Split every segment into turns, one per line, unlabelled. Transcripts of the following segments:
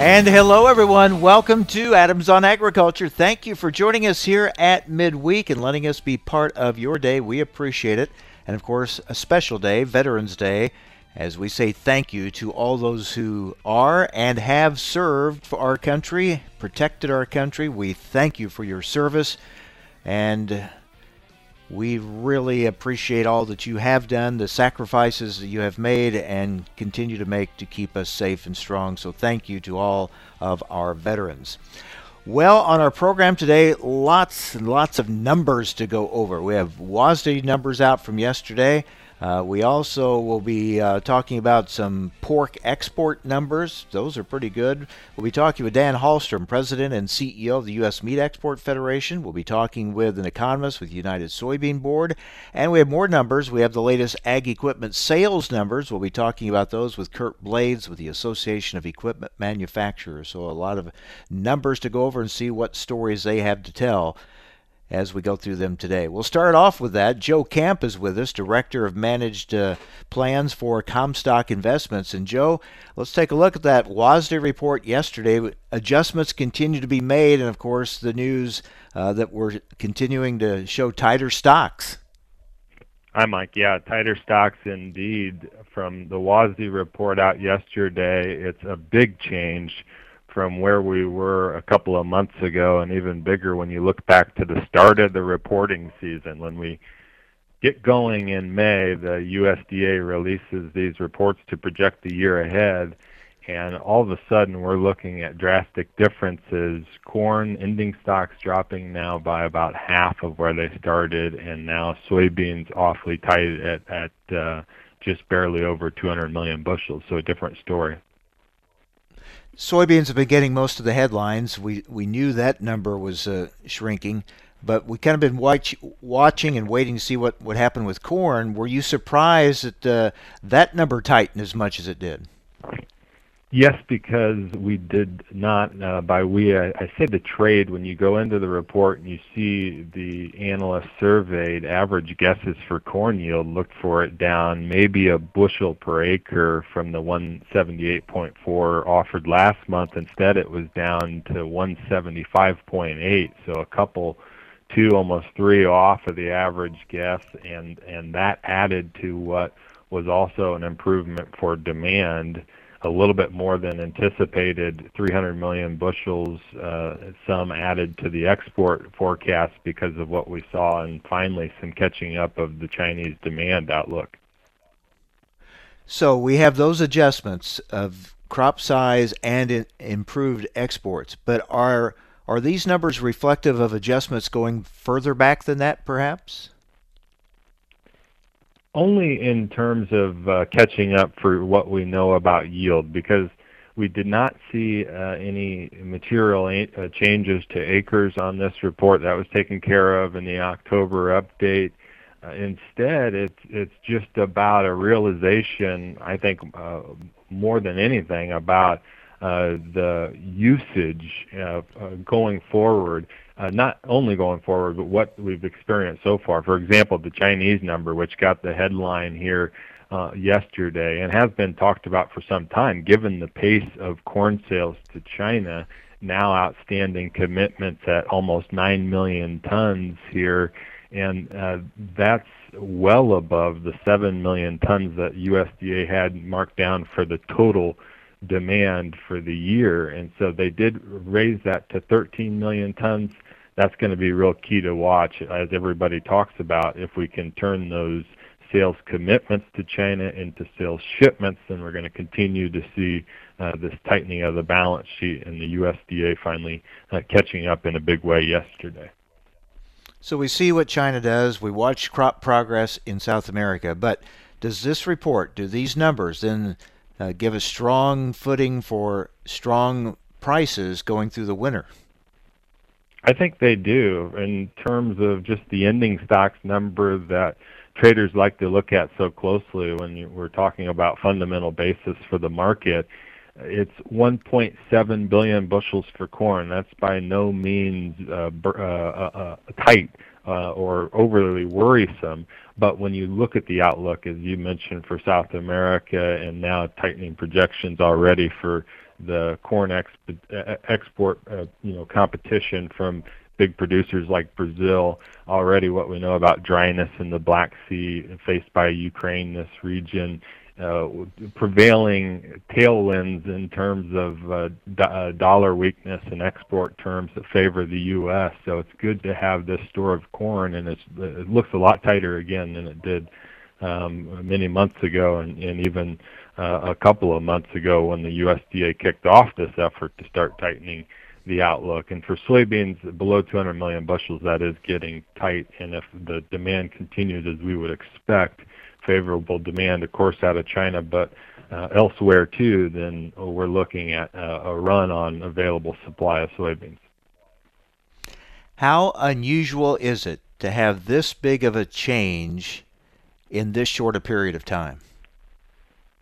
And hello, everyone. Welcome to Adams on Agriculture. Thank you for joining us here at midweek and letting us be part of your day. We appreciate it. And of course, a special day, Veterans Day, as we say thank you to all those who are and have served for our country, protected our country. We thank you for your service. And we really appreciate all that you have done, the sacrifices that you have made, and continue to make to keep us safe and strong. So, thank you to all of our veterans. Well, on our program today, lots and lots of numbers to go over. We have WASDE numbers out from yesterday. Uh, we also will be uh, talking about some pork export numbers. Those are pretty good. We'll be talking with Dan Hallstrom, President and CEO of the U.S. Meat Export Federation. We'll be talking with an economist with the United Soybean Board. And we have more numbers. We have the latest ag equipment sales numbers. We'll be talking about those with Curt Blades with the Association of Equipment Manufacturers. So a lot of numbers to go over and see what stories they have to tell as we go through them today. We'll start off with that. Joe Camp is with us, Director of Managed uh, Plans for Commstock Investments. And Joe, let's take a look at that WASDE report yesterday. Adjustments continue to be made, and of course, the news uh, that we're continuing to show tighter stocks.
Hi, Mike. Yeah, tighter stocks indeed. From the WASDE report out yesterday, it's a big change from where we were a couple of months ago and even bigger when you look back to the start of the reporting season. When we get going in May, the USDA releases these reports to project the year ahead, and all of a sudden we're looking at drastic differences. Corn ending stocks dropping now by about half of where they started, and now soybeans awfully tight at, at uh, just barely over 200 million bushels, so a different story.
Soybeans have been getting most of the headlines. We we knew that number was uh, shrinking, but we kind of been watch, watching and waiting to see what would happen with corn. Were you surprised that uh, that number tightened as much as it did?
Yes, because we did not. Uh, by we, I, I say the trade. When you go into the report and you see the analyst surveyed average guesses for corn yield, look for it down maybe a bushel per acre from the 178.4 offered last month. Instead, it was down to 175.8, so a couple, two, almost three off of the average guess, and and that added to what was also an improvement for demand a little bit more than anticipated 300 million bushels, uh, some added to the export forecast because of what we saw, and finally some catching up of the Chinese demand outlook.
So we have those adjustments of crop size and improved exports, but are are these numbers reflective of adjustments going further back than that, perhaps?
Only in terms of uh, catching up for what we know about yield because we did not see uh, any material uh, changes to acres on this report. That was taken care of in the October update. Uh, instead, it's it's just about a realization. I think uh, more than anything about uh, the usage going forward uh, not only going forward, but what we've experienced so far. For example, the Chinese number, which got the headline here uh, yesterday and has been talked about for some time, given the pace of corn sales to China, now outstanding commitments at almost 9 million tons here, and uh, that's well above the 7 million tons that USDA had marked down for the total demand for the year. And so they did raise that to 13 million tons that's going to be real key to watch as everybody talks about. If we can turn those sales commitments to China into sales shipments, then we're going to continue to see uh, this tightening of the balance sheet and the USDA finally uh, catching up in a big way yesterday.
So we see what China does. We watch crop progress in South America. But does this report, do these numbers then uh, give a strong footing for strong prices going through the winter?
I think they do in terms of just the ending stocks number that traders like to look at so closely when we're talking about fundamental basis for the market. It's 1.7 billion bushels for corn. That's by no means uh, uh, uh, tight uh, or overly worrisome. But when you look at the outlook, as you mentioned, for South America and now tightening projections already for the corn exp- export, uh, you know, competition from big producers like Brazil. Already, what we know about dryness in the Black Sea faced by Ukraine, this region, uh, prevailing tailwinds in terms of uh, do- uh, dollar weakness and export terms that favor the U.S. So it's good to have this store of corn, and it looks a lot tighter again than it did um, many months ago, and, and even uh, a couple of months ago when the USDA kicked off this effort to start tightening the outlook. And for soybeans below 200 million bushels, that is getting tight. And if the demand continues as we would expect, favorable demand, of course, out of China, but uh, elsewhere too, then we're looking at uh, a run on available supply of soybeans.
How unusual is it to have this big of a change in this short a period of time?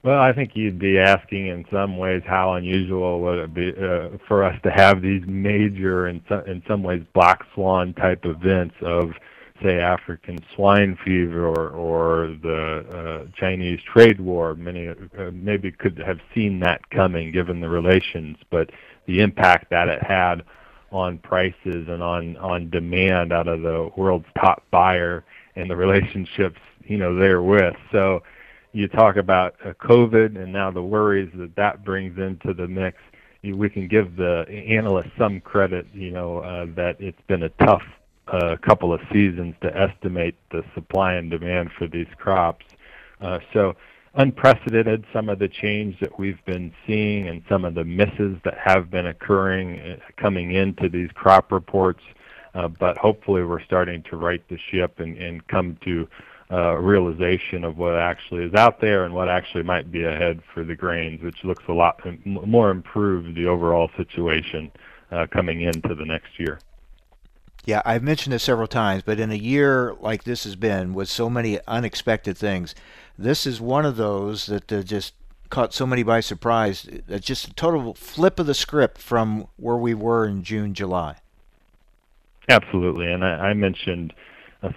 Well, I think you'd be asking in some ways how unusual would it be uh, for us to have these major, in, so, in some ways, black swan type events of, say, African swine fever or, or the uh, Chinese trade war. Many uh, maybe could have seen that coming given the relations, but the impact that it had on prices and on, on demand out of the world's top buyer and the relationships, you know, therewith. So you talk about uh, COVID and now the worries that that brings into the mix. We can give the analysts some credit, you know, uh, that it's been a tough uh, couple of seasons to estimate the supply and demand for these crops. Uh, so unprecedented some of the change that we've been seeing and some of the misses that have been occurring uh, coming into these crop reports. Uh, but hopefully we're starting to right the ship and, and come to uh, realization of what actually is out there and what actually might be ahead for the grains, which looks a lot more improved the overall situation uh, coming into the next year.
Yeah, I've mentioned this several times, but in a year like this has been, with so many unexpected things, this is one of those that uh, just caught so many by surprise. It's just a total flip of the script from where we were in June, July.
Absolutely, and I, I mentioned uh,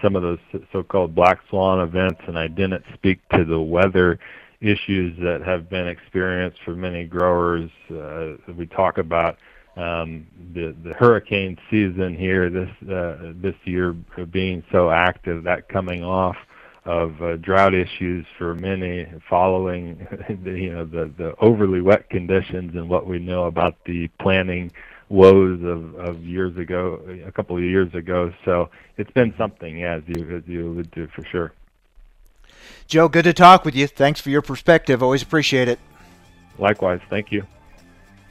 some of those so-called black swan events, and I didn't speak to the weather issues that have been experienced for many growers. Uh, we talk about um, the the hurricane season here this uh, this year being so active, that coming off of uh, drought issues for many following the, you know the the overly wet conditions and what we know about the planting woes of, of years ago, a couple of years ago. So it's been mm-hmm. something, as you as you alluded to, for sure.
Joe, good to talk with you. Thanks for your perspective. Always appreciate it.
Likewise. Thank you.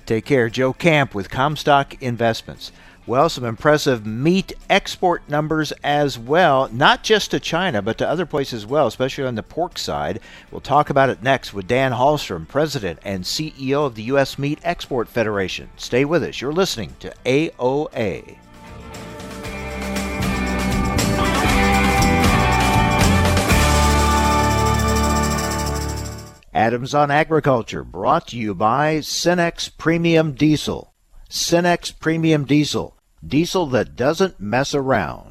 Take care. Joe Camp with Commstock Investments. Well, some impressive meat export numbers as well, not just to China, but to other places as well, especially on the pork side. We'll talk about it next with Dan Hallstrom, President and CEO of the U.S. Meat Export Federation. Stay with us. You're listening to AOA. Adams on Agriculture, brought to you by Cenex Premium Diesel. Cenex Premium Diesel, diesel that doesn't mess around.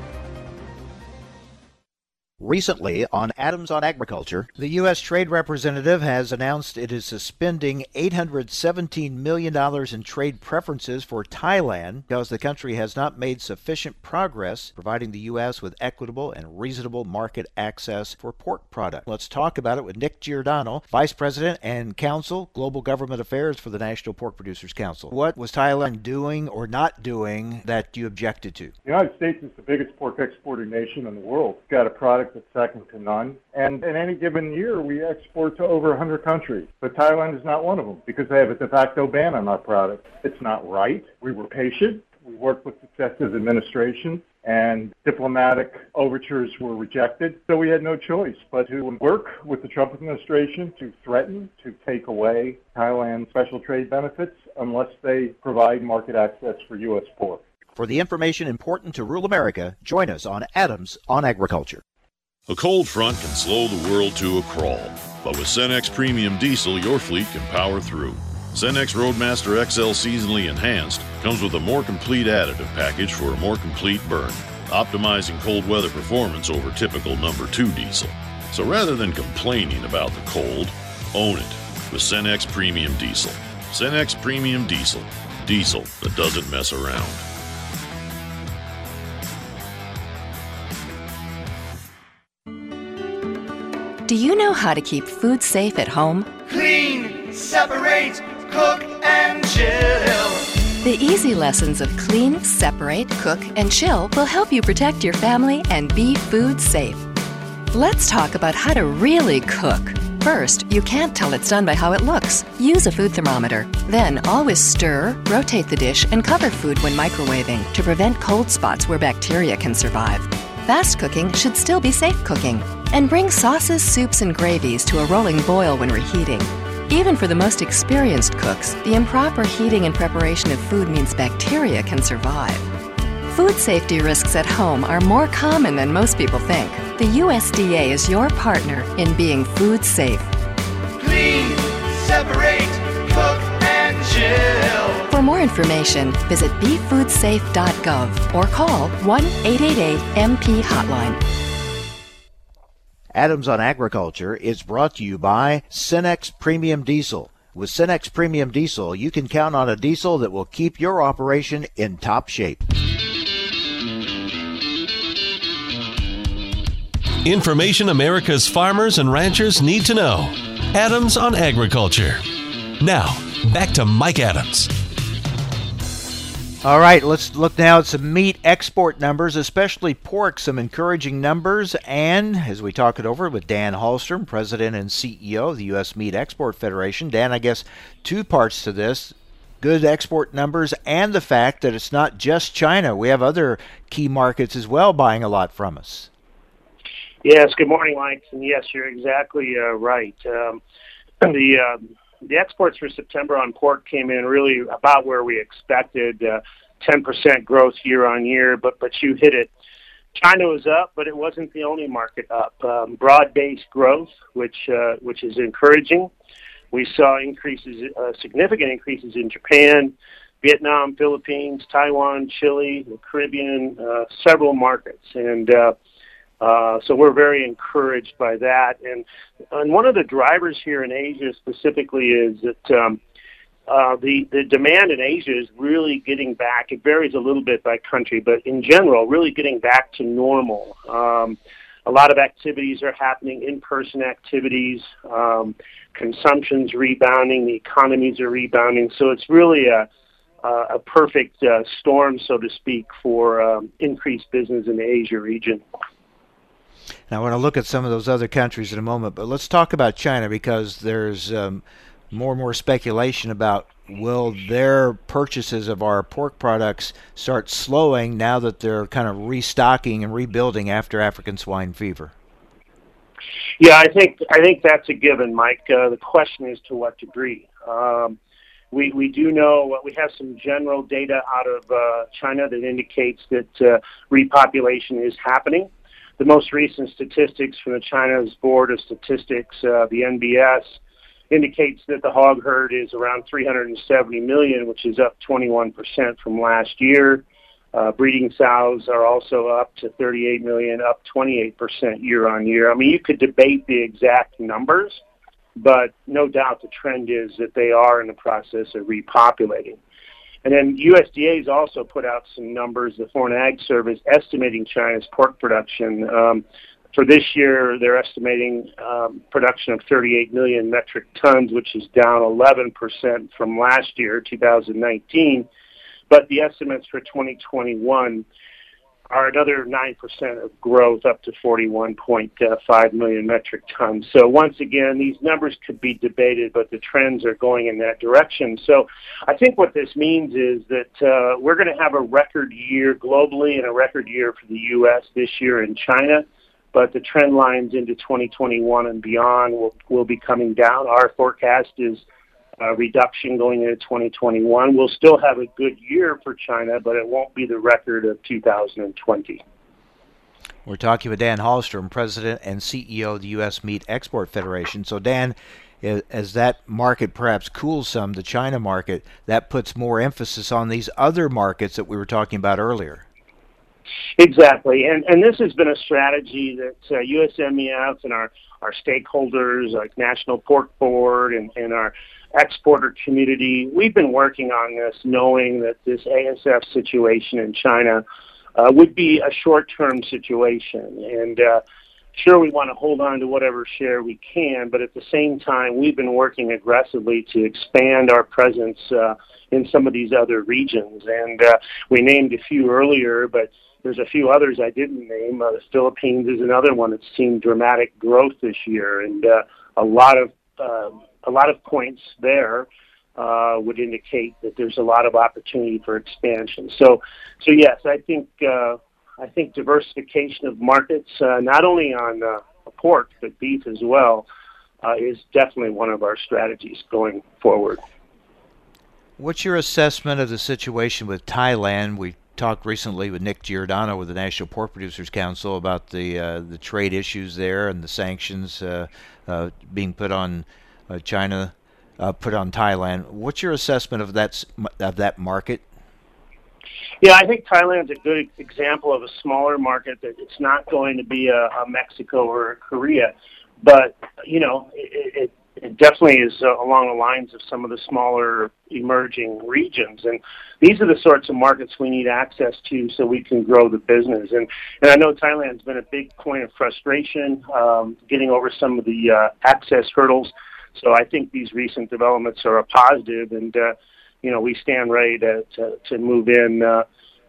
Recently, on Adams on Agriculture, the U.S. Trade Representative has announced it is suspending $817 million in trade preferences for Thailand because the country has not made sufficient progress providing the U.S. with equitable and reasonable market access for pork products. Let's talk about it with Nick Giordano, Vice President and Counsel, Global Government Affairs for the National Pork Producers Council. What was Thailand doing or not doing that you objected to?
The United States is the biggest pork exporting nation in the world. It's got a product product second to none. And in any given year, we export to over 100 countries. But Thailand is not one of them because they have a de facto ban on our product. It's not right. We were patient. We worked with successive administrations and diplomatic overtures were rejected. So we had no choice but to work with the Trump administration to threaten to take away Thailand's special trade benefits unless they provide market access for U.S. pork.
For the information important to rural America, join us on Adams on Agriculture.
A cold front can slow the world to a crawl, but with Cenex Premium Diesel, your fleet can power through. Cenex Roadmaster XL Seasonally Enhanced comes with a more complete additive package for a more complete burn, optimizing cold weather performance over typical number 2 diesel. So rather than complaining about the cold, own it with Cenex Premium Diesel. Cenex Premium Diesel. Diesel that doesn't mess around.
Do you know how to keep food safe at home?
Clean, separate, cook, and chill.
The easy lessons of clean, separate, cook, and chill will help you protect your family and be food safe. Let's talk about how to really cook. First, you can't tell it's done by how it looks. Use a food thermometer. Then, always stir, rotate the dish, and cover food when microwaving to prevent cold spots where bacteria can survive. Fast cooking should still be safe cooking. And bring sauces, soups, and gravies to a rolling boil when reheating. Even for the most experienced cooks, the improper heating and preparation of food means bacteria can survive. Food safety risks at home are more common than most people think. The USDA is your partner in being food safe.
Clean, separate, cook, and chill.
For more information, visit befoodsafe.gov or call 1 888 MP Hotline.
Adams on Agriculture is brought to you by Cenex Premium Diesel. With Cenex Premium Diesel, you can count on a diesel that will keep your operation in top shape.
Information America's farmers and ranchers need to know. Adams on Agriculture. Now, back to Mike Adams.
All right, let's look now at some meat export numbers, especially pork, some encouraging numbers. And as we talk it over with Dan Hallstrom, President and CEO of the U.S. Meat Export Federation. Dan, I guess two parts to this good export numbers and the fact that it's not just China. We have other key markets as well buying a lot from us.
Yes, good morning, Mike. And yes, you're exactly uh, right. Um, the uh, the exports for September on pork came in really about where we expected, uh, 10% growth year on year. But but you hit it. China was up, but it wasn't the only market up. Um, broad-based growth, which uh, which is encouraging. We saw increases, uh, significant increases in Japan, Vietnam, Philippines, Taiwan, Chile, the Caribbean, uh, several markets, and uh, so we're very encouraged by that. And, and one of the drivers here in Asia specifically is that um, uh, the the demand in Asia is really getting back. It varies a little bit by country, but in general, really getting back to normal. Um, a lot of activities are happening, in-person activities. Um, consumption's rebounding, the economies are rebounding. So it's really a a perfect uh, storm, so to speak, for um, increased business in the Asia region.
I want to look at some of those other countries in a moment, but let's talk about China because there's um, more and more speculation about will their purchases of our pork products start slowing now that they're kind of restocking and rebuilding after African swine fever.
Yeah, I think I think that's a given, Mike. Uh, the question is to what degree. Um, we we do know we have some general data out of uh, China that indicates that uh, repopulation is happening. The most recent statistics from the China's Board of Statistics, uh, the NBS, indicates that the hog herd is around 370 million, which is up 21% from last year. Uh, breeding sows are also up to 38 million, up 28% year on year. I mean, you could debate the exact numbers, but no doubt the trend is that they are in the process of repopulating. And then USDA has also put out some numbers, the Foreign Ag Service, estimating China's pork production. Um, for this year, they're estimating um, production of 38 million metric tons, which is down 11% from last year, 2019. But the estimates for 2021 are another 9% of growth up to 41.5 million metric tons. So once again, these numbers could be debated, but the trends are going in that direction. So I think what this means is that uh, we're going to have a record year globally and a record year for the U.S. this year in China. But the trend lines into 2021 and beyond will, will be coming down. Our forecast is uh, reduction going into 2021. We'll still have a good year for China, but it won't be the record of 2020.
We're talking with Dan Hallstrom, President and CEO of the U.S. Meat Export Federation. So, Dan, as that market perhaps cools some, the China market, that puts more emphasis on these other markets that we were talking about earlier.
Exactly, and and this has been a strategy that uh, USMEF and our our stakeholders like National Pork Board and, and our exporter community. We've been working on this knowing that this ASF situation in China uh, would be a short-term situation. And uh, sure, we want to hold on to whatever share we can, but at the same time, we've been working aggressively to expand our presence uh, in some of these other regions. And uh, we named a few earlier, but there's a few others I didn't name. Uh, the Philippines is another one that's seen dramatic growth this year, and uh, a lot of um, a lot of points there uh, would indicate that there's a lot of opportunity for expansion. So, so yes, I think uh, I think diversification of markets, uh, not only on uh, pork but beef as well, uh, is definitely one of our strategies going forward.
What's your assessment of the situation with Thailand? We talked recently with Nick Giordano with the National Pork Producers Council about the uh, the trade issues there and the sanctions uh, uh, being put on China, uh, put on Thailand. What's your assessment of that of that market?
Yeah, I think Thailand's a good example of a smaller market that it's not going to be a, a Mexico or a Korea, but you know it, it it definitely is uh, along the lines of some of the smaller emerging regions. And these are the sorts of markets we need access to so we can grow the business. And, and I know Thailand's been a big point of frustration um, getting over some of the uh, access hurdles. So I think these recent developments are a positive, and uh, you know we stand ready to to, to move in uh,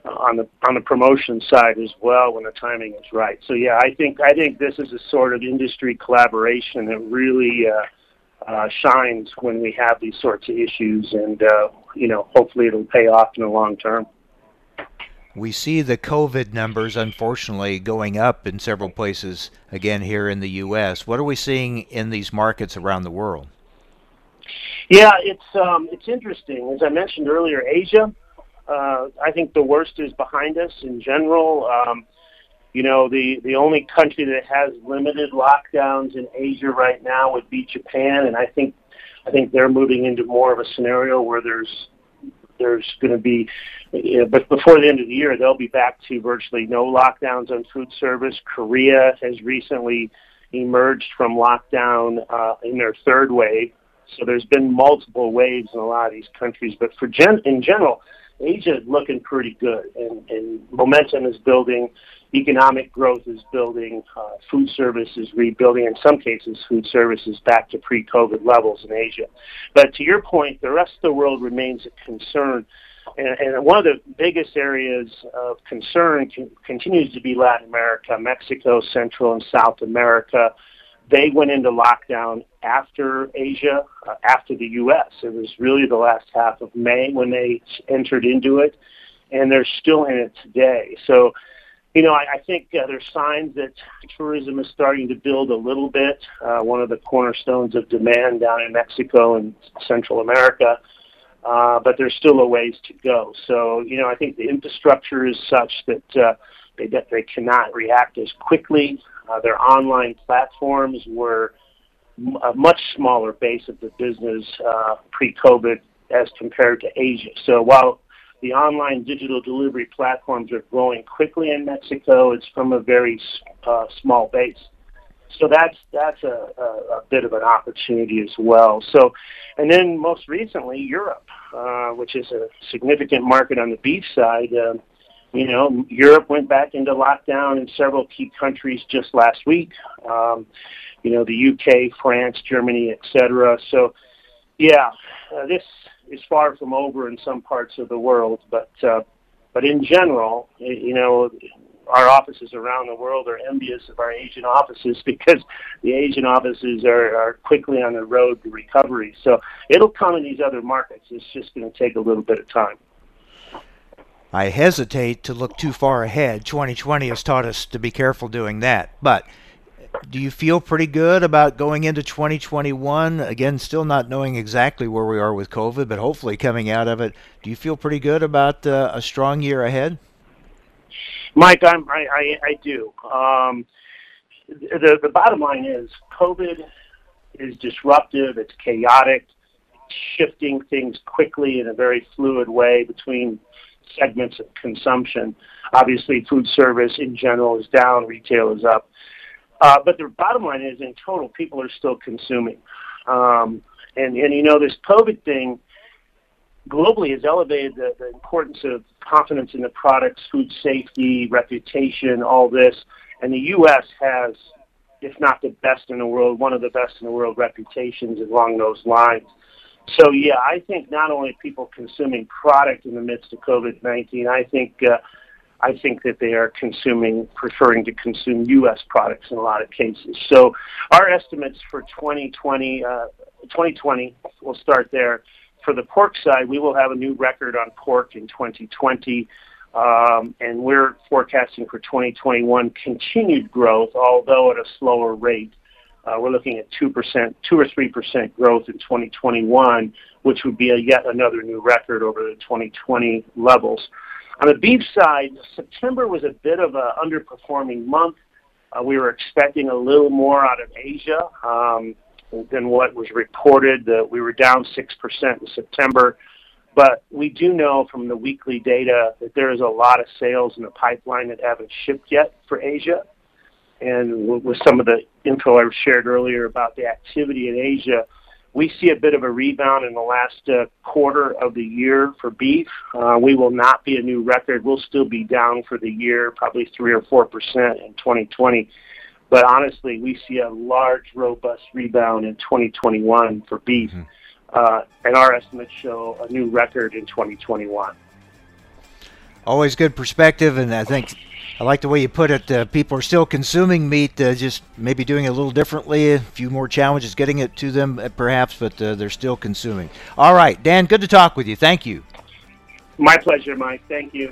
on the on the promotion side as well when the timing is right. So yeah, I think I think this is a sort of industry collaboration that really. Uh, uh, shines when we have these sorts of issues, and uh, you know, hopefully it'll pay off in the long term.
We see the COVID numbers, unfortunately, going up in several places again here in the U.S. What are we seeing in these markets around the world?
Yeah, it's um, it's interesting. As I mentioned earlier, Asia. Uh, I think the worst is behind us in general. Um, you know, the, the only country that has limited lockdowns in Asia right now would be Japan, and I think I think they're moving into more of a scenario where there's there's going to be, but before the end of the year, they'll be back to virtually no lockdowns on food service. Korea has recently emerged from lockdown uh, in their third wave, so there's been multiple waves in a lot of these countries. But for gen- in general, Asia is looking pretty good, and, and momentum is building economic growth is building, uh, food service is rebuilding, in some cases, food service is back to pre COVID levels in Asia. But to your point, the rest of the world remains a concern. And, and one of the biggest areas of concern con- continues to be Latin America, Mexico, Central and South America. They went into lockdown after Asia, uh, after the U.S. It was really the last half of May when they entered into it, and they're still in it today. So you know, I, I think uh, there's signs that tourism is starting to build a little bit. Uh, one of the cornerstones of demand down in Mexico and Central America, uh, but there's still a ways to go. So, you know, I think the infrastructure is such that uh, they that they cannot react as quickly. Uh, their online platforms were a much smaller base of the business uh, pre-COVID as compared to Asia. So while the online digital delivery platforms are growing quickly in Mexico. It's from a very uh, small base. So that's that's a, a, a, bit of an opportunity as well. So, and then most recently Europe, uh, which is a significant market on the beef side. Uh, you know, Europe went back into lockdown in several key countries just last week. Um, you know, the UK, France, Germany, etc. So, yeah, uh, this is far from over in some parts of the world, but uh, but in general, you know, our offices around the world are envious of our Asian offices because the Asian offices are, are quickly on the road to recovery. So it'll come in these other markets. It's just going to take a little bit of time.
I hesitate to look too far ahead. 2020 has taught us to be careful doing that. But do you feel pretty good about going into 2021? Again, still not knowing exactly where we are with COVID, but hopefully coming out of it. Do you feel pretty good about uh, a strong year ahead?
Mike, I'm, I, I, I do. Um, the, the bottom line is COVID is disruptive, it's chaotic, shifting things quickly in a very fluid way between segments of consumption. Obviously, food service in general is down, retail is up. Uh, but the bottom line is, in total, people are still consuming. Um, and, and you know, this COVID thing globally has elevated the, the importance of confidence in the products, food safety, reputation, all this. And the U.S. has, if not the best in the world, one of the best in the world reputations along those lines. So yeah, I think not only people consuming product in the midst of COVID-19, I think uh, I think that they are consuming, preferring to consume U.S. products in a lot of cases. So our estimates for 2020, uh, 2020, we'll start there. For the pork side, we will have a new record on pork in 2020. Um, and we're forecasting for 2021 continued growth, although at a slower rate. Uh, we're looking at 2%, 2 or 3% growth in 2021, which would be a yet another new record over the 2020 levels. On the beef side, September was a bit of an underperforming month. Uh, we were expecting a little more out of Asia um, than what was reported. Uh, we were down 6% in September. But we do know from the weekly data that there is a lot of sales in the pipeline that haven't shipped yet for Asia. And with some of the info I shared earlier about the activity in Asia, we see a bit of a rebound in the last uh, quarter of the year for beef. Uh, we will not be a new record. We'll still be down for the year, probably 3 or 4% in 2020. But honestly, we see a large, robust rebound in 2021 for beef. Mm-hmm. Uh, and our estimates show a new record in 2021.
Always good perspective, and I think I like the way you put it. Uh, people are still consuming meat, uh, just maybe doing it a little differently. A few more challenges getting it to them, uh, perhaps, but uh, they're still consuming. All right, Dan, good to talk with you. Thank you.
My pleasure, Mike. Thank you.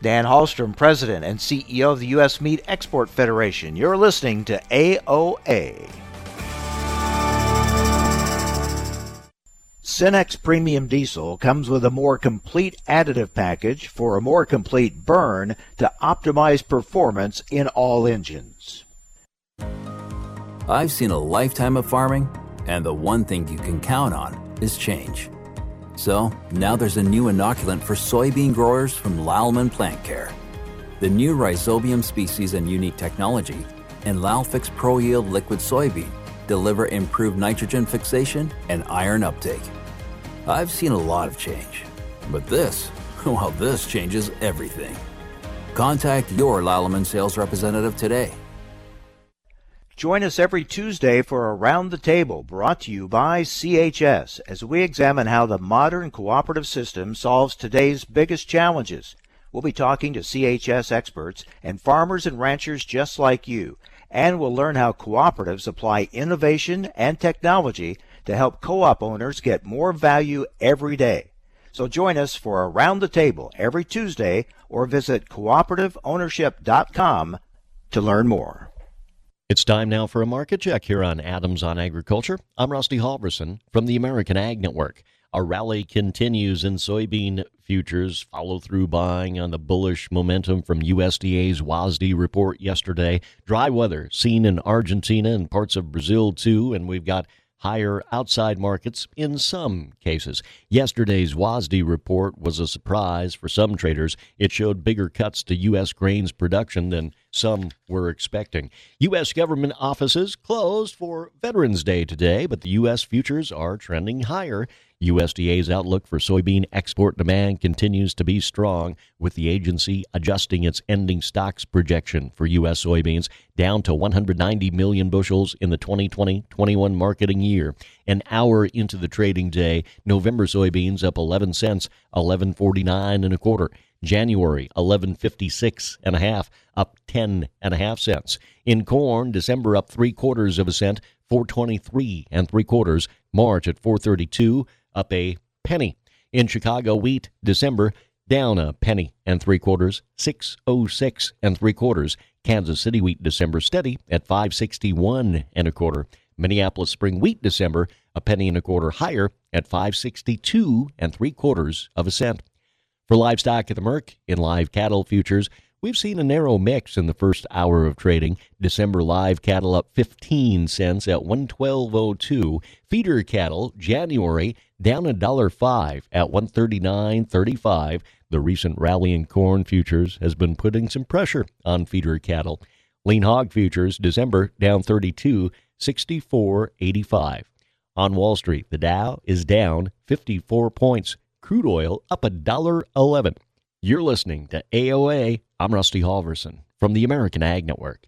Dan Hallstrom, President and CEO of the U.S. Meat Export Federation. You're listening to AOA. Cenex Premium Diesel comes with a more complete additive package for a more complete burn to optimize performance in all engines.
I've seen a lifetime of farming, and the one thing you can count on is change. So now there's a new inoculant for soybean growers from Lallemand Plant Care. The new Rhizobium species and unique technology and Lalfix Pro Yield liquid soybean deliver improved nitrogen fixation and iron uptake I've seen a lot of change, but this, well, this changes everything. Contact your Lallemand sales representative today.
Join us every Tuesday for Around the Table, brought to you by CHS, as we examine how the modern cooperative system solves today's biggest challenges. We'll be talking to CHS experts and farmers and ranchers just like you, and we'll learn how cooperatives apply innovation and technology to help co op owners get more value every day. So join us for Around the Table every Tuesday or visit cooperativeownership.com to learn more.
It's time now for a market check here on Adams on Agriculture. I'm Rusty Halverson from the American Ag Network. A rally continues in soybean futures. Follow through buying on the bullish momentum from USDA's WASDE report yesterday. Dry weather seen in Argentina and parts of Brazil too, and we've got higher outside markets in some cases. Yesterday's WASDE report was a surprise for some traders. It showed bigger cuts to U.S. grains production than some were expecting. U.S. government offices closed for Veterans Day today, but the U.S. futures are trending higher. USDA's outlook for soybean export demand continues to be strong, with the agency adjusting its ending stocks projection for U.S. soybeans down to 190 million bushels in the 2020 21 marketing year. An hour into the trading day, November soybeans up 11 cents, 11.49 and a quarter. January 1156 and a half, up 10 and a half cents. In corn, December up three quarters of a cent, 423 and three quarters. March at 432, up a penny. In Chicago, wheat, December down a penny and three quarters, 606 and three quarters. Kansas City wheat December steady at 561 and a quarter. Minneapolis spring wheat December a penny and a quarter higher at 562 and three quarters of a cent. For livestock at the Merc in live cattle futures, we've seen a narrow mix in the first hour of trading. December live cattle up 15 cents at 112.02. Feeder cattle January down a dollar five at 139.35. The recent rally in corn futures has been putting some pressure on feeder cattle. Lean hog futures December down 32, 64.85. On Wall Street, the Dow is down 54 points. Crude oil up a dollar 11. You're listening to AOA. I'm Rusty Halverson from the American Ag Network.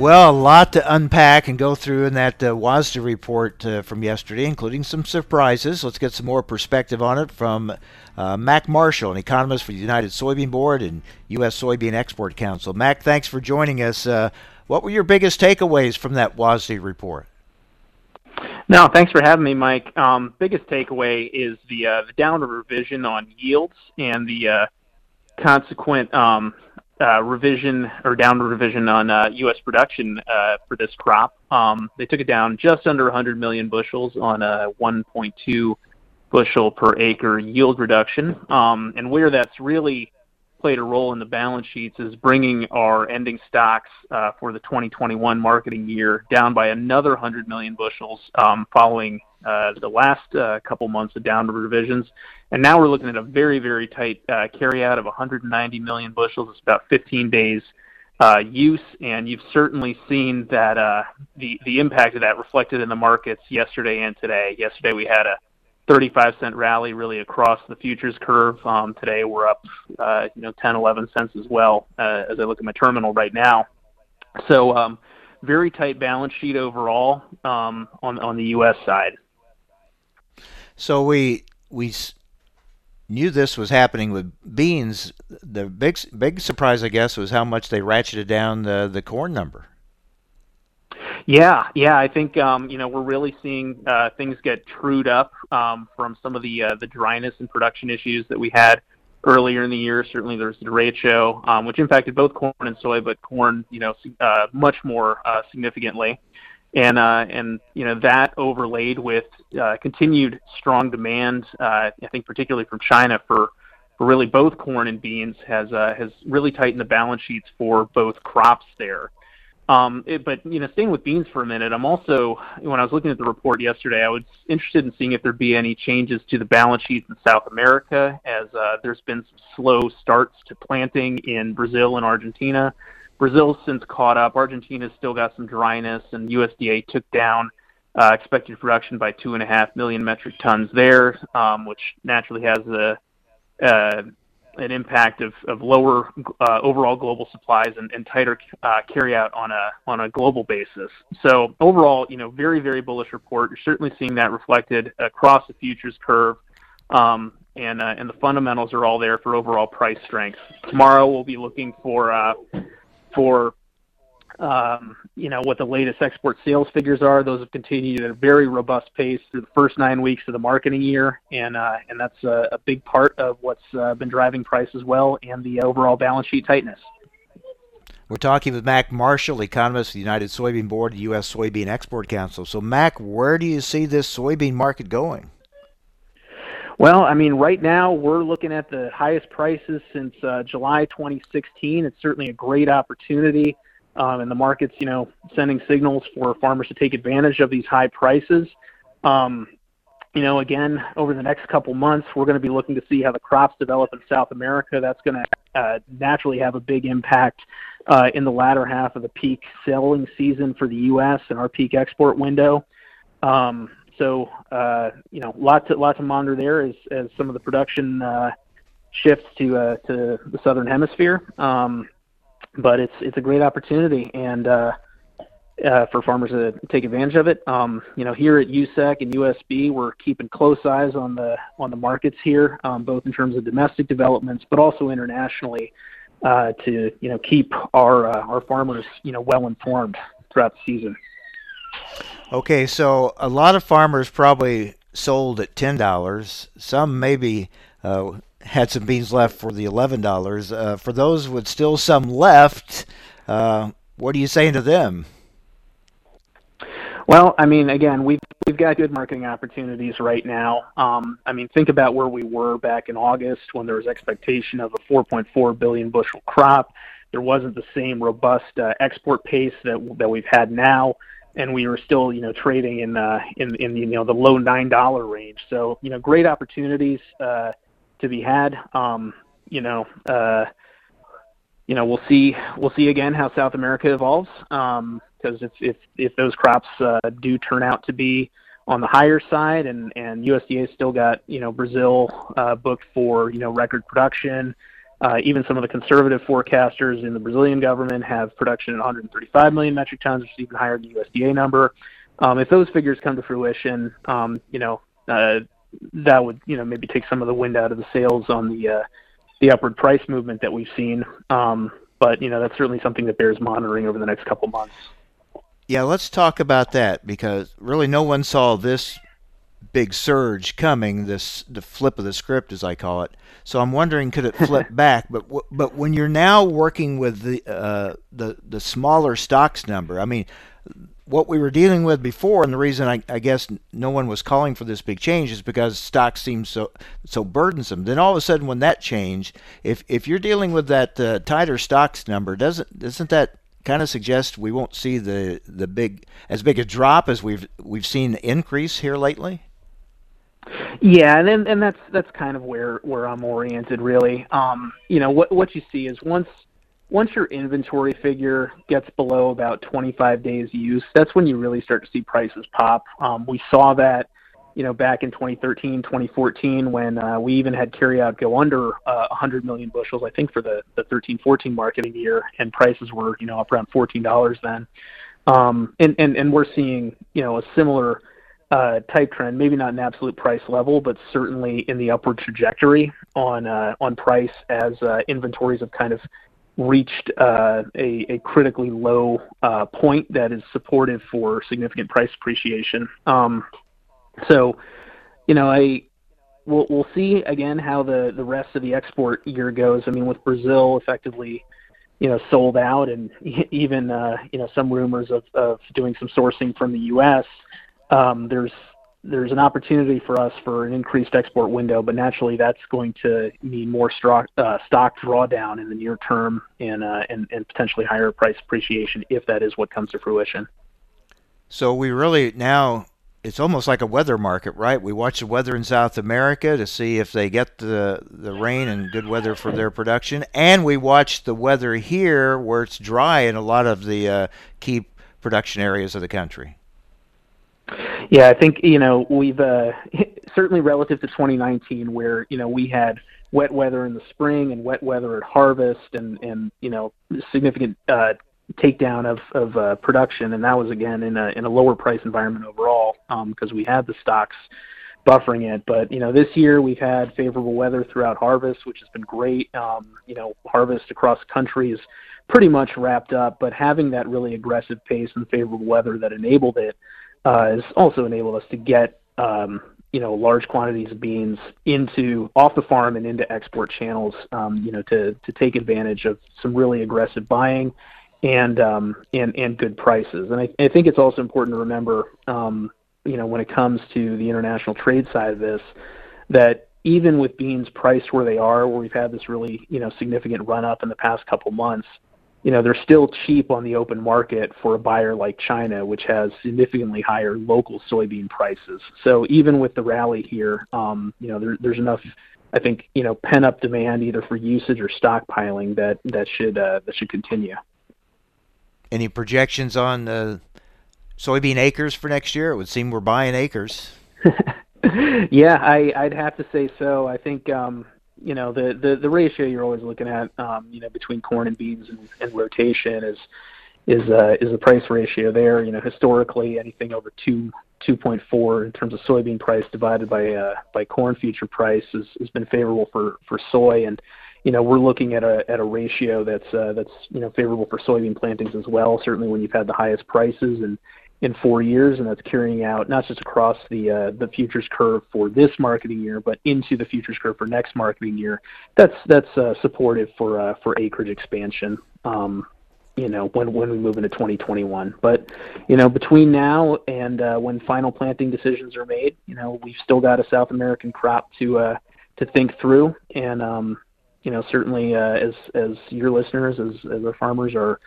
Well, a lot to unpack and go through in that uh, WASDE report uh, from yesterday, including some surprises. Let's get some more perspective on it from uh, Mac Marshall, an economist for the United Soybean Board and U.S. Soybean Export Council. Mac, thanks for joining us. Uh, what were your biggest takeaways from that WASDE report?
No, thanks for having me, Mike. Um, biggest takeaway is the uh, the downward revision on yields and the uh, consequent um, revision or downward revision on uh, U.S. production uh, for this crop. Um, they took it down just under 100 million bushels on a 1.2 bushel per acre yield reduction. Um, and where that's really played a role in the balance sheets is bringing our ending stocks uh, for the 2021 marketing year down by another 100 million bushels um, following uh, the last uh, couple months of downward revisions. And now we're looking at a very, very tight carryout of 190 million bushels. It's about 15 days uh, use, and you've certainly seen that uh, the the impact of that reflected in the markets yesterday and today. Yesterday we had a 35 cent rally really across the futures curve. Um, today we're up, uh, you know, 10, 11 cents as well uh, as I look at my terminal right now. So um, very tight balance sheet overall um, on on the U.S. side.
So we we knew this was happening with beans. The big big surprise, I guess, was how much they ratcheted down the the corn number.
Yeah, yeah, I think um, you know we're really seeing uh, things get trued up um, from some of the uh, the dryness and production issues that we had earlier in the year. Certainly, there's the derecho, um, which impacted both corn and soy, but corn, you know, uh, much more uh, significantly and uh, and you know that overlaid with uh, continued strong demand, uh, I think particularly from China for for really both corn and beans has uh, has really tightened the balance sheets for both crops there. Um, it, but you know, staying with beans for a minute, I'm also when I was looking at the report yesterday, I was interested in seeing if there'd be any changes to the balance sheets in South America, as uh, there's been some slow starts to planting in Brazil and Argentina. Brazil's since caught up. Argentina's still got some dryness, and USDA took down uh, expected production by two and a half million metric tons there, um, which naturally has a, uh, an impact of, lower uh, overall global supplies and, tighter uh, carryout on a on a global basis. So overall, you know, very very bullish report. You're certainly seeing that reflected across the futures curve. Um, and uh, and the fundamentals are all there for overall price strength. Tomorrow we'll be looking for for um, you know what the latest export sales figures are. Those have continued at a very robust pace through the first nine weeks of the marketing year, and uh, and that's a, a big part of what's uh, been driving price as well, and the overall balance sheet tightness.
We're talking with Mac Marshall, economist of the United Soybean Board, U.S. Soybean Export Council. So, Mac, where do you see this soybean market going?
Well, I mean, right now we're looking at the highest prices since uh, July 2016. It's certainly a great opportunity, um, and the market's, you know, sending signals for farmers to take advantage of these high prices. Um, you know, again, over the next couple months, we're going to be looking to see how the crops develop in South America. That's going to uh, naturally have a big impact uh, in the latter half of the peak selling season for the U.S. and our peak export window. Um, so uh, you know, lots to, lots to monitor there as as some of the production uh, shifts to uh, to the southern hemisphere. Um, but it's it's a great opportunity and uh, uh, for farmers to take advantage of it. Um, you know, here at USSEC and USB, we're keeping close eyes on the on the markets here, um, both in terms of domestic developments, but also internationally, uh, to you know keep our uh, our farmers you know well informed throughout the season.
Okay, so a lot of farmers probably sold at ten dollars. Some maybe uh, had some beans left for the eleven dollars. Uh, for those with still some left, uh, what are you saying to them?
Well, I mean, again, we've we've got good marketing opportunities right now. Um, I mean, think about where we were back in August when there was expectation of a 4.4 billion bushel crop. There wasn't the same robust uh, export pace that that we've had now and we were still you know trading in uh, in in you know the low nine dollar range. So you know great opportunities uh, to be had. Um, you know. Uh, you know, we'll see. We'll see again how South America evolves. Because um, if if if those crops uh, do turn out to be on the higher side, and and USDA still got you know Brazil uh, booked for you know record production, uh, even some of the conservative forecasters in the Brazilian government have production at 135 million metric tons, which is even higher than the USDA number. Um, if those figures come to fruition, um, you know, uh, that would you know maybe take some of the wind out of the sails on the uh, the upward price movement that we've seen. Um, but you know that's certainly something that bears monitoring over the next couple months.
Yeah, let's talk about that because really no one saw this big surge coming, this the flip of the script as I call it. So I'm wondering, could it flip back? But but when you're now working with the uh, the the smaller stocks number, I mean, what we were dealing with before, and the reason I, I guess no one was calling for this big change is because stocks seemed so so burdensome. Then all of a sudden, when that changed, if if you're dealing with that uh, tighter stocks number, doesn't doesn't that kind of suggest we won't see the the big as big a drop as we've we've seen increase here lately?
Yeah, and then, and that's that's kind of where where I'm oriented really. Um, you know, what what you see is once once your inventory figure gets below about 25 days use, that's when you really start to see prices pop. Um, we saw that, you know, back in 2013, 2014, when uh, we even had carryout go under uh, 100 million bushels, I think, for the the 13, 14 marketing year, and prices were, you know, up around $14 then. Um, and and and we're seeing, you know, a similar uh, type trend, maybe not an absolute price level, but certainly in the upward trajectory on uh, on price as uh, inventories have kind of reached uh, a, critically low uh, point that is supportive for significant price appreciation. Um, so, you know, I we'll, we'll see again how the rest of the export year goes. I mean, with Brazil effectively you know sold out and even uh, you know some rumors of, of doing some sourcing from the U.S um, there's there's an opportunity for us for an increased export window, but naturally that's going to mean more stock, uh, stock drawdown in the near term and, uh, and, potentially higher price appreciation if that is what comes to fruition.
So we really now it's almost like a weather market, right? We watch the weather in South America to see if they get the the rain and good weather for their production, and we watch the weather here where it's dry in a lot of the uh, key production areas of the country.
Yeah, I think you know we've uh, certainly relative to 2019, where you know we had wet weather in the spring and wet weather at harvest, and and you know significant uh, takedown of of uh, production, and that was again in a in a lower price environment overall because um, we had the stocks buffering it. But you know, this year we've had favorable weather throughout harvest, which has been great. Um, you know, harvest across the country is pretty much wrapped up, but having that really aggressive pace and favorable weather that enabled it has also enabled us to get um, you know large quantities of beans into off the farm and into export channels. Um, you know, to to take advantage of some really aggressive buying and um, and and good prices. And I, I think it's also important to remember, um, you know, when it comes to the international trade side of this, that even with beans priced where they are, where we've had this really you know significant run up in the past couple months, you know they're still cheap on the open market for a buyer like China, which has significantly higher local soybean prices. So even with the rally here, um, you know there, there's enough, I think, you know, pent up demand either for usage or stockpiling that that should uh, that should continue.
Any projections on uh, soybean acres for next year? It would seem we're buying acres.
yeah, I, I'd have to say so. I think um, you know the, the the ratio you're always looking at um, you know between corn and beans and, and rotation is is uh, is the price ratio there. You know historically anything over two 2.4 in terms of soybean price divided by uh, by corn future price has, has been favorable for for soy and you know we're looking at a at a ratio that's uh, that's you know favorable for soybean plantings as well. Certainly when you've had the highest prices and in four years, and that's carrying out not just across the uh, the futures curve for this marketing year, but into the futures curve for next marketing year. That's that's uh, supportive for uh, for acreage expansion. Um, you know when when we move into 2021. But you know between now and uh, when final planting decisions are made, you know we've still got a South American crop to uh, to think through, and um, you know certainly uh, as as your listeners, as as our farmers are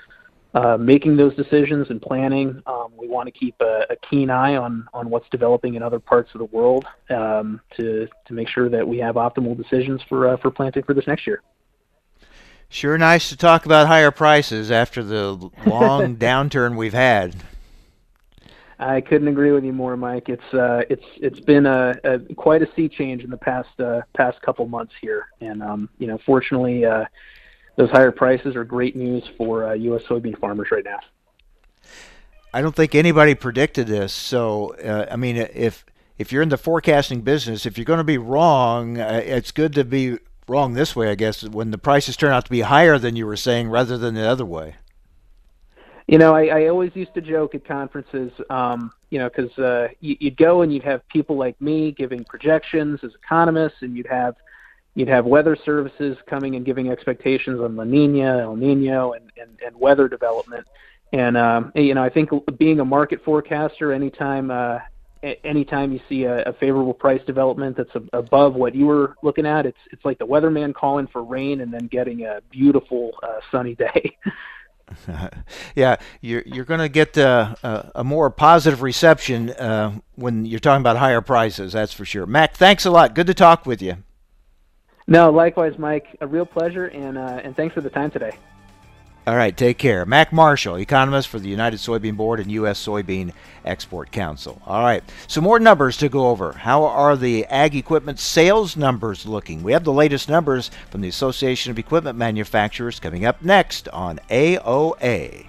making those decisions and planning. Um, we want to keep a, a, keen eye on, on what's developing in other parts of the world um, to, to make sure that we have optimal decisions for, uh, for planting for this next year.
Sure, nice to talk about higher prices after the long downturn we've had.
I couldn't agree with you more, Mike. It's uh, it's it's been a, a quite a sea change in the past uh, past couple months here, and um, you know, fortunately, uh, those higher prices are great news for uh, U.S. soybean farmers right now.
I don't think anybody predicted this. So, uh, I mean, if if you're in the forecasting business, if you're going to be wrong, uh, it's good to be wrong this way, I guess, when the prices turn out to be higher than you were saying rather than the other way.
You know, I, I always used to joke at conferences, um, you know, because uh, you, you'd go and you'd have people like me giving projections as economists, and you'd have – you'd have weather services coming and giving expectations on La Nina, El Nino, and, and, and weather development. And um, you know, I think being a market forecaster, anytime uh, anytime you see a, a favorable price development that's a, above what you were looking at, it's it's like the weatherman calling for rain and then getting a beautiful uh, sunny day.
yeah, you're you're going to get uh, a, a, more positive reception uh, when you're talking about higher prices. That's for sure. Mac, thanks a lot. Good to talk with you.
No, likewise, Mike. A real pleasure, and uh, and thanks for the time today.
All right, take care. Mac Marshall, economist for the United Soybean Board and U.S. Soybean Export Council. All right, some more numbers to go over. How are the ag equipment sales numbers looking? We have the latest numbers from the Association of Equipment Manufacturers coming up next on AOA.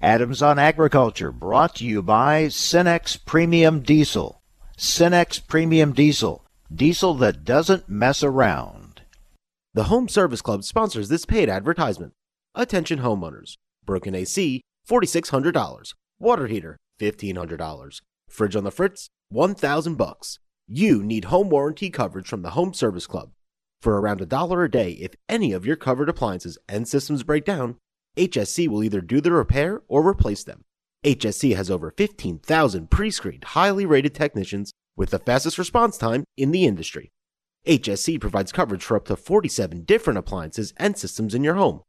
Adams on Agriculture, brought to you by Cenex Premium Diesel. Cenex Premium Diesel, diesel that doesn't mess around.
The Home Service Club sponsors this paid advertisement. Attention homeowners. Broken AC, $4,600. Water heater, $1,500. Fridge on the fritz, 1000 bucks. You need home warranty coverage from the Home Service Club. For around a dollar a day, if any of your covered appliances and systems break down, HSC will either do the repair or replace them. HSC has over 15,000 pre screened, highly rated technicians with the fastest response time in the industry. HSC provides coverage for up to 47 different appliances and systems in your home.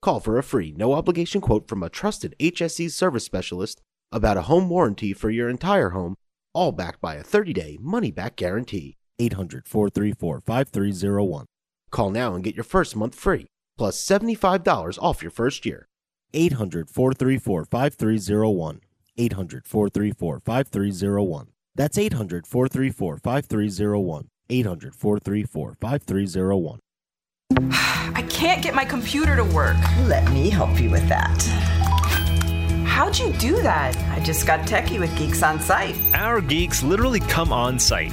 Call for a free, no obligation quote from a trusted HSC service specialist about a home warranty for your entire home, all backed by a 30 day money back guarantee.
800 434 5301.
Call now and get your first month free plus $75 off your first year. 800 434 5301. 800 434 5301. That's 800 434 5301. 800 434 5301.
I can't get my computer to work.
Let me help you with that.
How'd you do that?
I just got techie with Geeks on Site.
Our geeks literally come on site.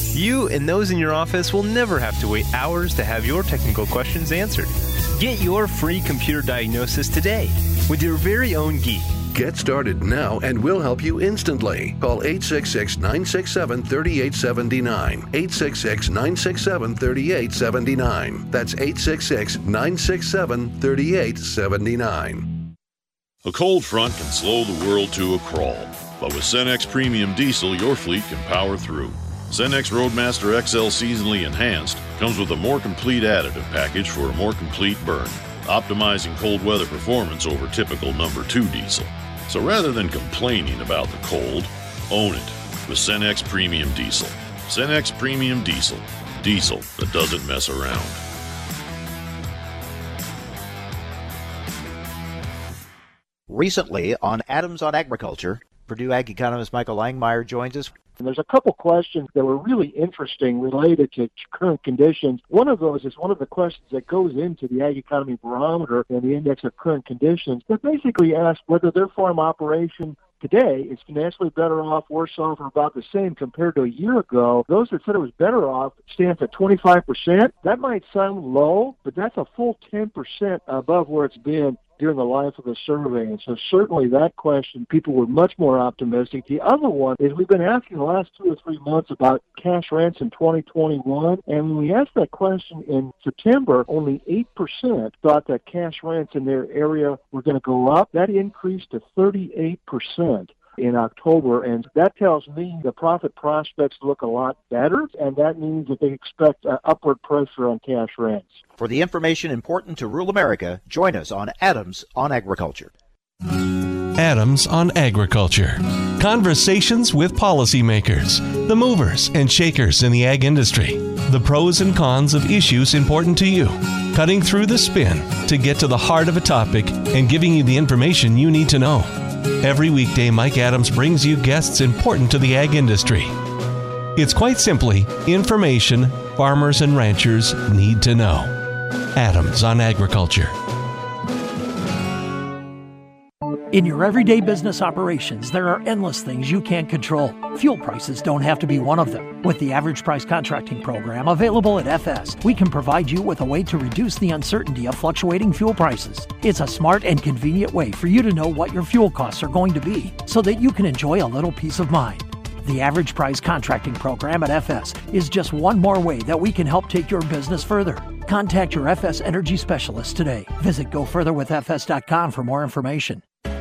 You and those in your office will never have to wait hours to have your technical questions answered. Get your free computer diagnosis today with your very own geek.
Get started now and we'll help you instantly. Call 866 967 3879. 866 967 3879. That's 866 967 3879.
A cold front can slow the world to a crawl, but with Cenex Premium Diesel, your fleet can power through. Cenex Roadmaster XL Seasonally Enhanced comes with a more complete additive package for a more complete burn, optimizing cold weather performance over typical number 2 diesel. So rather than complaining about the cold, own it with Cenex Premium Diesel. Cenex Premium Diesel. Diesel that doesn't mess around.
Recently on Adams on Agriculture, Purdue Ag economist Michael Langemeier joins us.
And there's a couple questions that were really interesting related to current conditions. One of those is one of the questions that goes into the Ag Economy Barometer and the Index of Current Conditions that basically asks whether their farm operation today is financially better off, worse off, or about the same compared to a year ago. Those that said it was better off stands at 25%. That might sound low, but that's a full 10% above where it's been during the life of the survey. And so certainly that question, people were much more optimistic. The other one is we've been asking the last two or three months about cash rents in 2021. And when we asked that question in September, only 8% thought that cash rents in their area were going to go up. That increased to 38% in October, and that tells me the profit prospects look a lot better, and that means that they expect uh, upward pressure on cash rents.
For the information important to rural America, join us on Adams on Agriculture.
Adams on Agriculture. Conversations with policymakers, the movers and shakers in the ag industry, the pros and cons of issues important to you, cutting through the spin to get to the heart of a topic and giving you the information you need to know. Every weekday, Mike Adams brings you guests important to the ag industry. It's quite simply information farmers and ranchers need to know. Adams on Agriculture.
In your everyday business operations, there are endless things you can't control. Fuel prices don't have to be one of them. With the Average Price Contracting Program available at FS, we can provide you with a way to reduce the uncertainty of fluctuating fuel prices. It's a smart and convenient way for you to know what your fuel costs are going to be so that you can enjoy a little peace of mind. The Average Price Contracting Program at FS is just one more way that we can help take your business further. Contact your FS Energy Specialist today. Visit gofurtherwithfs.com for more information.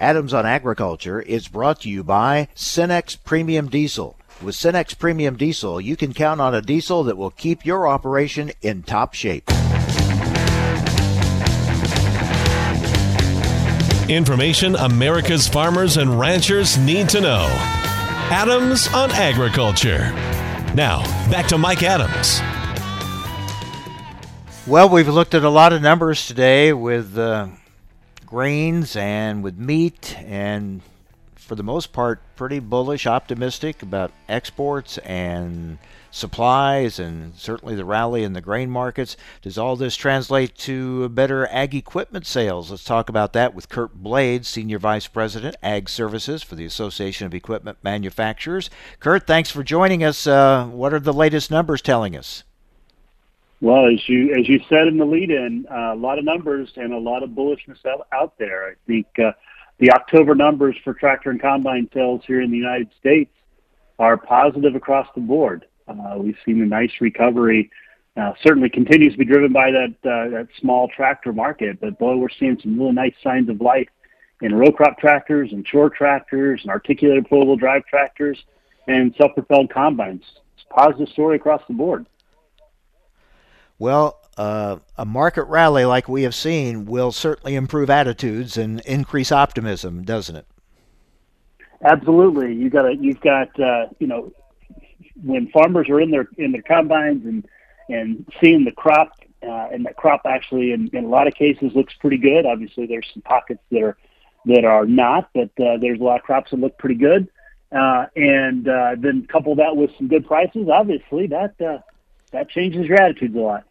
Adams on Agriculture is brought to you by Cenex Premium Diesel. With Cenex Premium Diesel, you can count on a diesel that will keep your operation in top shape.
Information America's farmers and ranchers need to know. Adams on Agriculture. Now, back to Mike Adams.
Well, we've looked at a lot of numbers today with uh, grains and with meat, and for the most part, pretty bullish, optimistic about exports and supplies and certainly the rally in the grain markets. Does all this translate to better ag equipment sales? Let's talk about that with Curt Blades, Senior Vice President, Ag Services for the Association of Equipment Manufacturers. Curt, thanks for joining us. Uh, what are the latest numbers telling us?
Well, as you as you said in the lead-in, uh, a lot of numbers and a lot of bullishness out, out there. I think uh, the October numbers for tractor and combine sales here in the United States are positive across the board. Uh, we've seen a nice recovery. Uh, certainly continues to be driven by that uh, that small tractor market, but boy, we're seeing some really nice signs of life in row crop tractors and short tractors and articulated four-wheel drive tractors and self-propelled combines. It's a positive story across the board.
Well, uh, a market rally like we have seen will certainly improve attitudes and increase optimism, doesn't it?
Absolutely. You got you've got uh, you know when farmers are in their in their combines and and seeing the crop uh, and the crop actually in, in a lot of cases looks pretty good. Obviously, there's some pockets that are that are not, but uh, there's a lot of crops that look pretty good. Uh, and uh, then couple that with some good prices, obviously that uh, that changes your attitudes a lot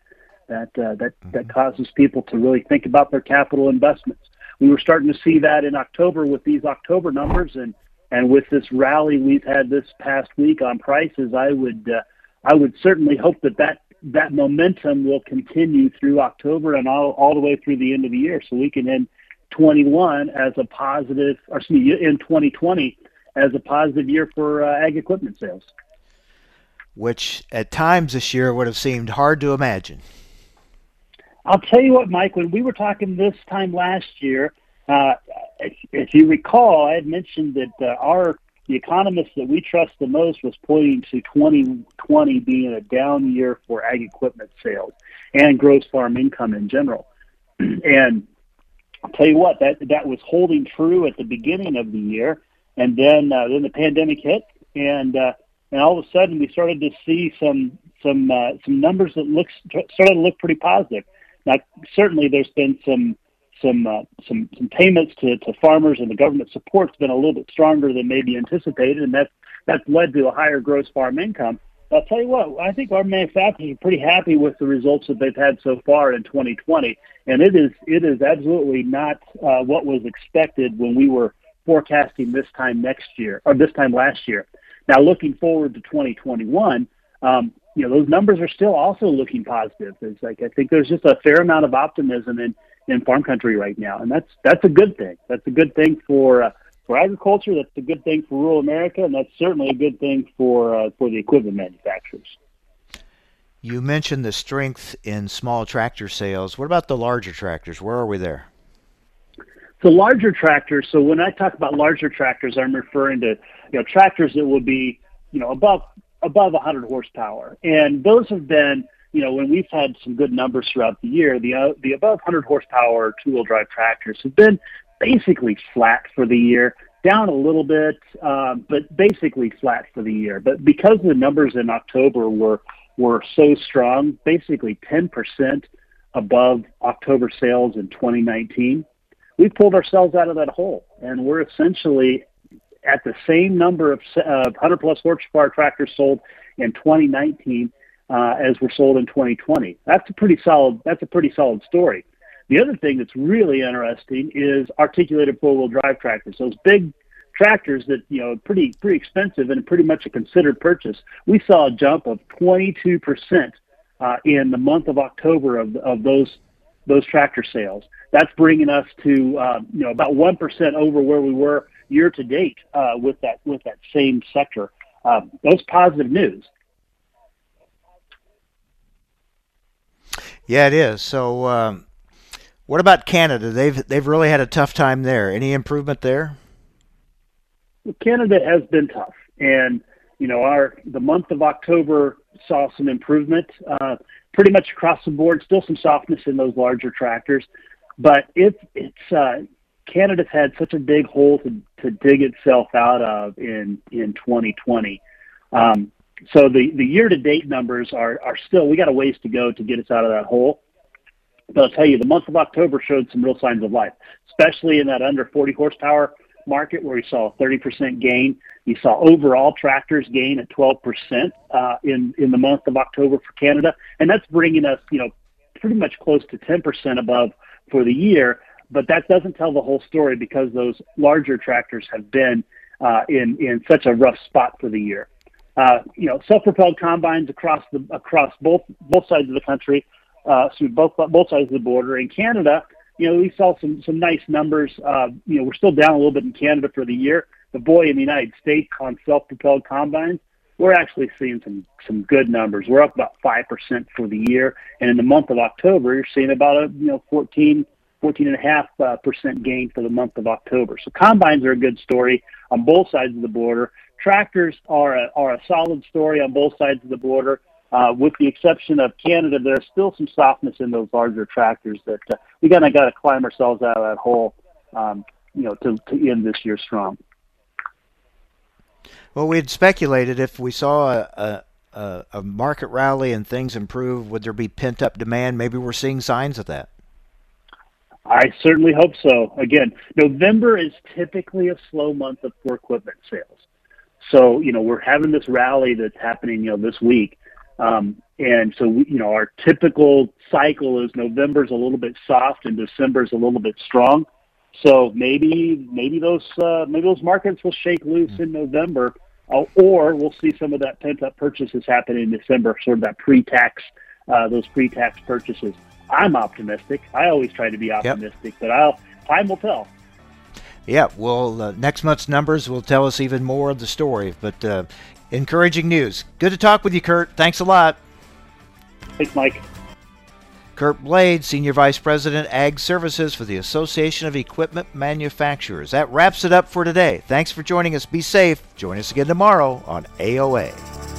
that uh, that that mm-hmm. causes people to really think about their capital investments. We were starting to see that in October with these October numbers, and and with this rally we've had this past week on prices, I would uh, I would certainly hope that that that momentum will continue through October and all all the way through the end of the year, so we can end 21 as a positive, or excuse me, in 2020 as a positive year for uh, ag equipment sales.
Which at times this year would have seemed hard to imagine.
I'll tell you what, Mike, when we were talking this time last year, uh, if, you recall, I had mentioned that uh, our the economist that we trust the most was pointing to 2020 being a down year for ag equipment sales and gross farm income in general. and I'll tell you what, that that was holding true at the beginning of the year, and then uh, then the pandemic hit, and uh, and all of a sudden we started to see some some uh, some numbers that looks started to look pretty positive. Now, certainly, there's been some some uh, some some payments to, to farmers, and the government support's been a little bit stronger than maybe anticipated, and that's that's led to a higher gross farm income. But I'll tell you what, I think our manufacturers are pretty happy with the results that they've had so far in 2020, and it is it is absolutely not uh, what was expected when we were forecasting this time next year or this time last year. Now, looking forward to 2021, um, you know, those numbers are still also looking positive. It's like I think there's just a fair amount of optimism in in farm country right now, and that's that's a good thing. That's a good thing for uh, for agriculture. That's a good thing for rural America, and that's certainly a good thing for uh, for the equipment manufacturers.
You mentioned the strength in small tractor sales. What about the larger tractors? Where are we there?
The larger tractors. So when I talk about larger tractors, I'm referring to you know tractors that will be you know above above 100 horsepower. And those have been, you know, when we've had some good numbers throughout the year, the uh, the above 100 horsepower two-wheel drive tractors have been basically flat for the year, down a little bit, uh, but basically flat for the year. But because the numbers in October were were so strong, basically 10% above October sales in 2019, we pulled ourselves out of that hole, and we're essentially at the same number of uh, 100 plus horsepower tractors sold in 2019 uh, as were sold in 2020. That's a pretty solid. That's a pretty solid story. The other thing that's really interesting is articulated four-wheel drive tractors. Those big tractors that you know pretty pretty expensive and pretty much a considered purchase. We saw a jump of 22 percent uh, in the month of October of of those those tractor sales. That's bringing us to uh, you know about one percent over where we were year to date uh, with that with that same sector. Um, that's positive news.
Yeah, it is. So, um, what about Canada? They've they've really had a tough time there. Any improvement there?
Canada has been tough, and you know our the month of October saw some improvement, uh, pretty much across the board. Still some softness in those larger tractors, but it's it's uh, Canada's had such a big hole to, to dig itself out of in in 2020. Um, so the the year to date numbers are are still we got a ways to go to get us out of that hole. But I'll tell you, the month of October showed some real signs of life, especially in that under 40 horsepower market where we saw a 30% gain. You saw overall tractors gain at 12% uh, in in the month of October for Canada, and that's bringing us, you know, pretty much close to 10% above for the year. But that doesn't tell the whole story because those larger tractors have been uh, in in such a rough spot for the year. Uh, you know, self-propelled combines across the across both both sides of the country, uh, both both sides of the border. In Canada, you know, we saw some some nice numbers. Uh, you know, we're still down a little bit in Canada for the year, but boy, in the United States on self-propelled combines, we're actually seeing some some good numbers. We're up about five percent for the year, and in the month of October, you're seeing about a you know 14 14 and a half uh, percent gain for the month of October. So combines are a good story on both sides of the border. Tractors are a, are a solid story on both sides of the border. Uh, with the exception of Canada, there's still some softness in those larger tractors that uh, we kind of got to climb ourselves out of that hole, um, you know, to, to end this year strong.
Well, we had speculated if we saw a, a, a market rally and things improve, would there be pent up demand? Maybe we're seeing signs of that.
I certainly hope so. Again, November is typically a slow month of for equipment sales. So, you know, we're having this rally that's happening, you know, this week. Um, and so, we, you know, our typical cycle is November's a little bit soft and December's a little bit strong. So maybe, maybe those, uh, maybe those markets will shake loose in November, uh, or we'll see some of that pent up purchases happen in December, sort of that pre-tax, uh, those pre-tax purchases. I'm optimistic. I always try to be optimistic, yep. but I'll time will tell.
Yeah, well, uh, next month's numbers will tell us even more of the story. But uh, encouraging news. Good to talk with you, Curt. Thanks a lot.
Thanks, Mike.
Curt Blade, Senior Vice President, Ag Services for the Association of Equipment Manufacturers. That wraps it up for today. Thanks for joining us. Be safe. Join us again tomorrow on AOA.